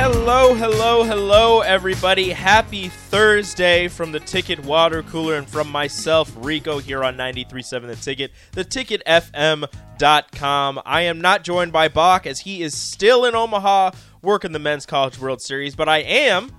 Hello, hello, hello, everybody. Happy Thursday from the Ticket Water Cooler and from myself, Rico, here on 93.7 The Ticket, theticketfm.com. I am not joined by Bach as he is still in Omaha working the Men's College World Series, but I am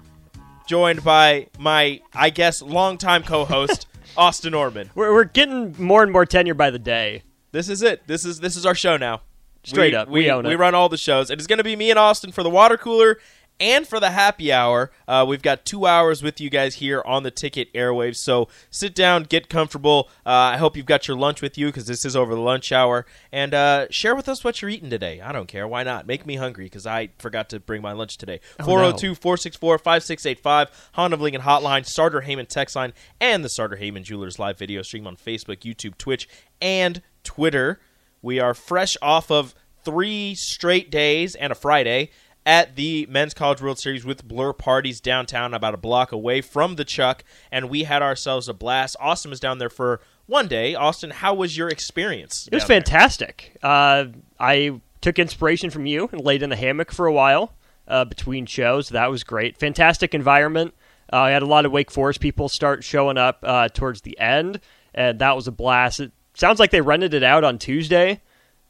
joined by my, I guess, longtime co host, Austin Orman. We're, we're getting more and more tenure by the day. This is it. This is this is our show now. Straight up, we own it. We run all the shows. It is going to be me and Austin for the water cooler and for the happy hour. Uh, we've got two hours with you guys here on the ticket airwaves. So sit down, get comfortable. Uh, I hope you've got your lunch with you because this is over the lunch hour. And uh, share with us what you're eating today. I don't care. Why not? Make me hungry because I forgot to bring my lunch today. 402 464 5685, Honda of Lincoln Hotline, Sartor Hamann text line, and the Sartor Hamann Jewelers live video stream on Facebook, YouTube, Twitch, and Twitter. We are fresh off of three straight days and a Friday at the Men's College World Series with Blur Parties downtown, about a block away from the Chuck, and we had ourselves a blast. Austin was down there for one day. Austin, how was your experience? It was fantastic. Uh, I took inspiration from you and laid in the hammock for a while uh, between shows. That was great. Fantastic environment. Uh, I had a lot of Wake Forest people start showing up uh, towards the end, and that was a blast. It sounds like they rented it out on Tuesday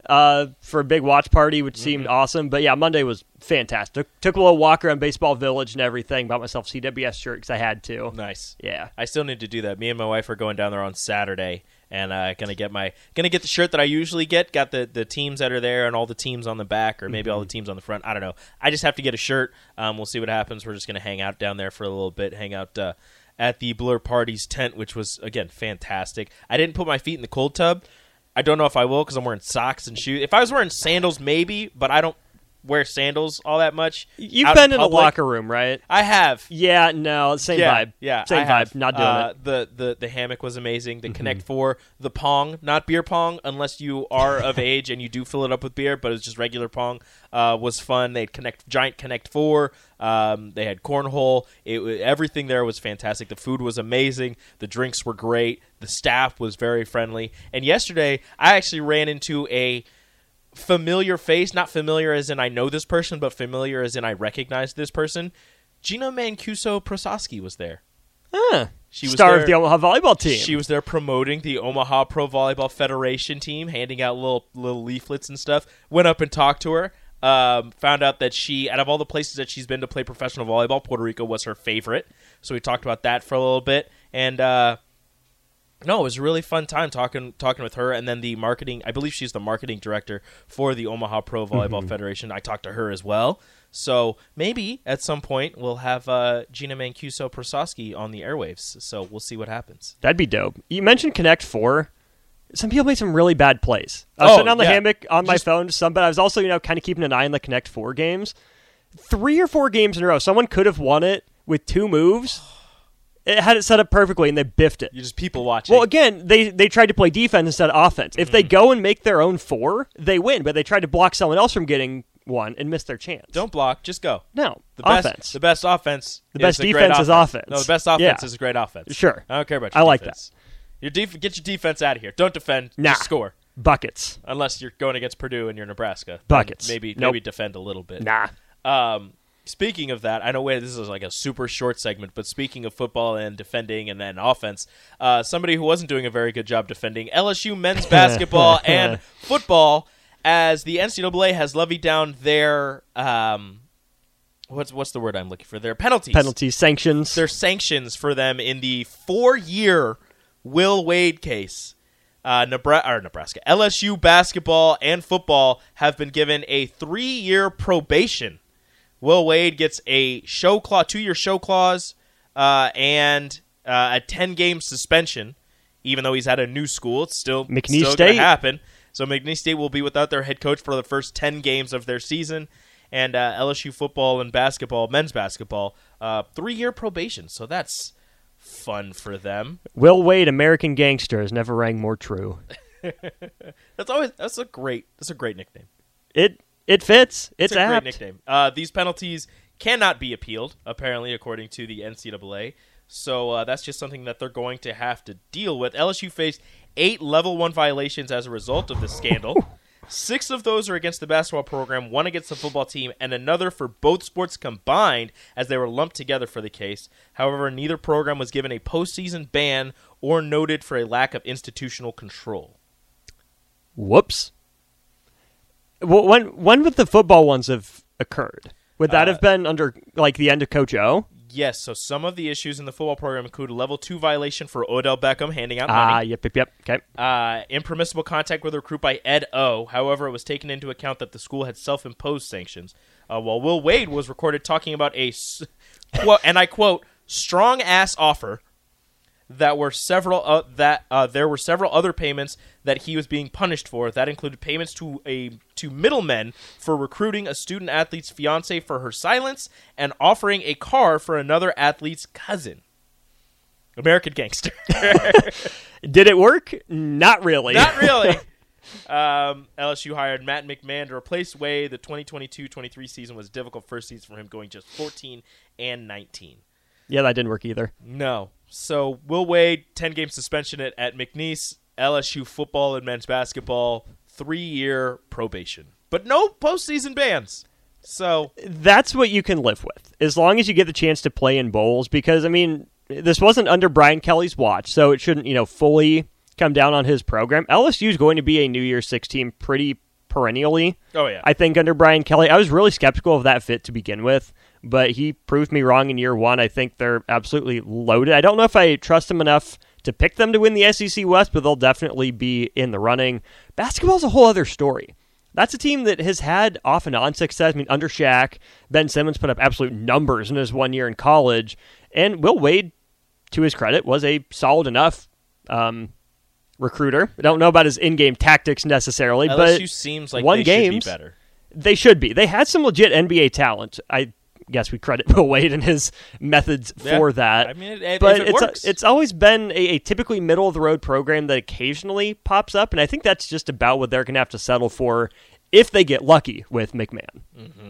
uh, for a big watch party, which seemed awesome. But yeah, Monday was fantastic. Took, a little walk around Baseball Village and everything. Bought myself a CWS shirt because I had to. Nice. Yeah. I still need to do that. Me and my wife are going down there on Saturday, and uh, gonna get my gonna get the shirt that I usually get. Got the the teams that are there and all the teams on the back, or maybe all the teams on the front. I don't know. I just have to get a shirt. Um, we'll see what happens. We're just gonna hang out down there for a little bit. Hang out. Uh, at the Blur Party's tent, which was again fantastic. I didn't put my feet in the cold tub. I don't know if I will because I'm wearing socks and shoes. If I was wearing sandals, maybe, but I don't wear sandals all that much. You've been in a locker room, right? I have. Yeah, no, same yeah, vibe. Yeah, same I have. vibe. Not doing Uh, it. Mm-hmm. The, the the hammock was amazing. The Connect Four, the Pong, not beer pong, unless you are of age and you do fill it up with beer, but it's just regular Pong. Uh, was fun. They had Connect giant Connect Four. Um, they had cornhole. It everything there was fantastic. The food was amazing. The drinks were great. The staff was very friendly. And yesterday, I actually ran into a familiar face, not familiar as in I know this person, but familiar as in I recognize this person. Gina Mancuso Prososki was there. Huh. She was Star there- of the Omaha volleyball team. She was there promoting the Omaha Pro Volleyball Federation team, handing out little little leaflets and stuff. Went up and talked to her. Um, found out that she, out of all the places that she's been to play professional volleyball, Puerto Rico was her favorite. So we talked about that for a little bit, and uh, no, it was a really fun time talking talking with her. And then the marketing, I believe she's the marketing director for the Omaha Pro Volleyball Federation. I talked to her as well. So maybe at some point we'll have uh, Gina Mancuso Prososki on the airwaves. So we'll see what happens. That'd be dope. You mentioned Connect Four. Some people made some really bad plays. I was Oh, sitting on the yeah. hammock on my Just- phone, some, but I was also, you know, kind of keeping an eye on the Connect Four games. Three or four games in a row, someone could have won it with two moves. It had it set up perfectly, and they biffed it. You're just people watching. Well, again, they they tried to play defense instead of offense. If Mm-hmm. they go and make their own four, they win. But they tried to block someone else from getting one and miss their chance. don't block, just go. no The best, offense. the best offense. The best defense is offense. No, the best offense Yeah. is a great offense. Sure. I don't care about. Your I like defense. Your def- get your defense out of here. Don't defend. Nah. Just score. Buckets. Unless you're going against Purdue and you're Nebraska. Buckets. Maybe Nope. maybe defend a little bit. Nah. Um, speaking of that, I know this is like a super short segment, but speaking of football and defending and then offense, uh, somebody who wasn't doing a very good job defending LSU men's basketball and football, as the NCAA has levied down their um, what's what's the word I'm looking for? Their penalties. Penalties, sanctions. Their sanctions for them in the four-year Will Wade case. Uh, Nebraska, or Nebraska, LSU basketball and football have been given a three-year probation. Will Wade gets a show-cause, two-year show-cause, uh, and uh, a ten-game suspension. Even though he's at a new school, it's still McNeese still State. happen. So McNeese State will be without their head coach for the first 10 games of their season. And uh, LSU football and basketball, men's basketball, uh, three year probation. So that's fun for them. Will Wade, American gangster, has never rang more true. That's always that's a great that's a great nickname. It it fits. It's, It's a apt. great nickname. Uh, these penalties cannot be appealed, apparently, according to the NCAA. So uh, that's just something that they're going to have to deal with. LSU faced eight level one violations as a result of this scandal. Six of those are against the basketball program, one against the football team, and another for both sports combined as they were lumped together for the case. However, neither program was given a postseason ban or noted for a lack of institutional control. Whoops. Well, when when would the football ones have occurred? Would that Uh, have been under like the end of Coach O? Yes, so some of the issues in the football program include a level two violation for Odell Beckham handing out Ah, money, yep, yep, yep. Okay. uh, impermissible contact with a recruit by Ed O. However, it was taken into account that the school had self-imposed sanctions. Uh, while Will Wade was recorded talking about a, s- quote, and I quote, strong ass offer that were several uh, that uh, there were several other payments that he was being punished for. That included payments to a to middlemen for recruiting a student athlete's fiance for her silence and offering a car for another athlete's cousin. American gangster. Did it work? Not really. Not really. Um, LSU hired Matt McMahon to replace Wade. The 2022-23 season was a difficult first season for him, going just 14 and 19. yeah, that didn't work either. No. So Will Wade, 10 game suspension at, at McNeese, LSU football and men's basketball, three year probation. But no postseason bans. So That's what you can live with, as long as you get the chance to play in bowls. Because I mean, this wasn't under Brian Kelly's watch, so it shouldn't you know fully come down on his program. LSU is going to be a New Year's Six team pretty perennially. Oh, yeah. I think under Brian Kelly, I was really skeptical of that fit to begin with, but he proved me wrong in year one. I think they're absolutely loaded. I don't know if I trust him enough to pick them to win the SEC West, but they'll definitely be in the running. Basketball's a whole other story. That's a team that has had off and on success. I mean, under Shaq, Ben Simmons put up absolute numbers in his one year in college, and Will Wade, to his credit, was a solid enough um, recruiter. I don't know about his in-game tactics necessarily, but LSU seems like games. should be better. they should be. They had some legit NBA talent. I guess we credit Will Wade and his methods Yeah. for that. I mean, if- but it it's uh, works. it's always been a, a typically middle of the road program that occasionally pops up, and I think that's just about what they're going to have to settle for if they get lucky with McMahon. Mm-hmm.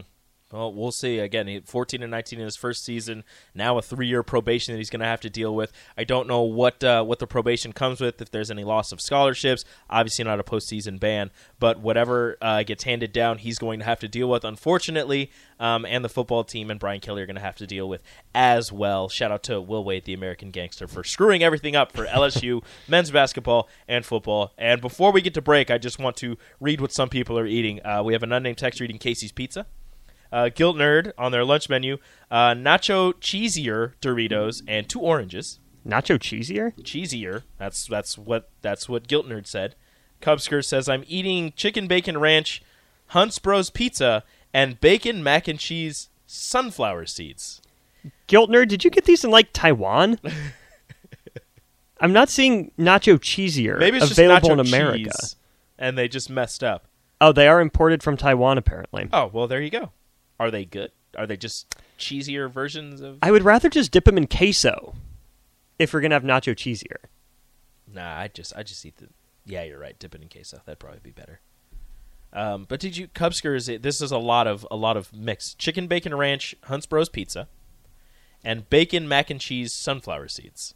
Well, we'll see. Again, 14 and 19 in his first season. Now a three-year probation that he's going to have to deal with. I don't know what uh, what the probation comes with. If there's any loss of scholarships, obviously not a postseason ban. But whatever uh, gets handed down, he's going to have to deal with. Unfortunately, um, and the football team and Brian Kelly are going to have to deal with as well. Shout out to Will Wade, the American gangster, for screwing everything up for LSU men's basketball and football. And before we get to break, I just want to read what some people are eating. Uh, we have an unnamed text reading Casey's Pizza uh, Guilt Nerd on their lunch menu, uh, nacho cheesier Doritos and two oranges. Nacho cheesier? Cheesier. That's that's what that's what Guilt Nerd said. Cubsker says I'm eating chicken bacon ranch, Hunts Bros pizza, and bacon mac and cheese sunflower seeds. Guilt nerd, did you get these in like Taiwan? I'm not seeing nacho cheesier Maybe it's available in America. cheese, and they just messed up. Oh, they are imported from Taiwan apparently. Oh well, there you go. Are they good? Are they just cheesier versions of? I would rather just dip them in queso if we're gonna have nacho cheesier. Nah, I just I just eat the. Yeah, you're right. Dip it in queso. That'd probably be better. Um, but did you Cubsker? Is it, this is a lot of a lot of mix chicken bacon ranch Hunts Bros pizza, and bacon mac and cheese sunflower seeds.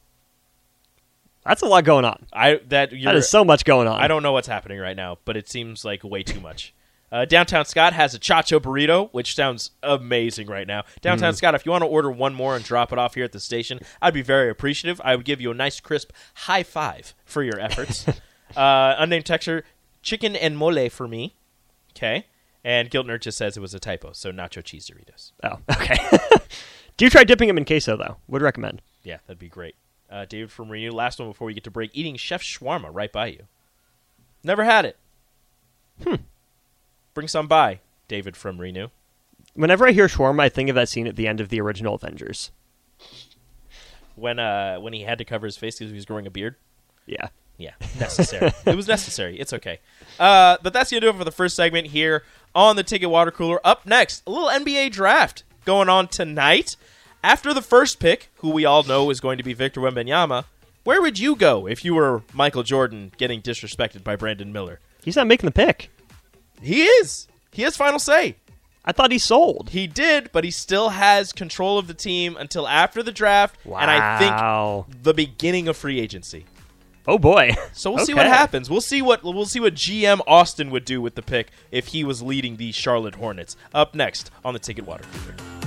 That's a lot going on. I that you're, That is so much going on. I don't know what's happening right now, but it seems like way too much. Uh, Downtown Scott has a Chacho burrito, which sounds amazing right now. Downtown Scott, if you want to order one more and drop it off here at the station, I'd be very appreciative. I would give you a nice, crisp high five for your efforts. uh, unnamed texture, chicken and mole for me. Okay. And Guilt Nerd just says it was a typo, so nacho cheese Doritos. Oh, okay. Do you try dipping them in queso though? Would recommend. Yeah, that'd be great. Uh, David from Renew, last one before we get to break. Eating Chef Shawarma right by you. Never had it. Hmm. Bring some by, David from Renew. Whenever I hear shawarma, I think of that scene at the end of the original Avengers. When uh when he had to cover his face because he was growing a beard. Yeah. Yeah, necessary. it was necessary. It's okay. Uh, but that's gonna do it for the first segment here on the Ticket Water Cooler. Up next, a little NBA draft going on tonight. After the first pick, who we all know is going to be Victor Wembanyama, where would you go if you were Michael Jordan getting disrespected by Brandon Miller? He's not making the pick. He is. He has final say. I thought he sold. He did, but he still has control of the team until after the draft, and I Wow. think the beginning of free agency. Oh boy. So we'll see what happens. We'll see what we'll see what GM Austin would do with the pick if he was leading the Charlotte Hornets. Up next on the Ticket Water Cooler.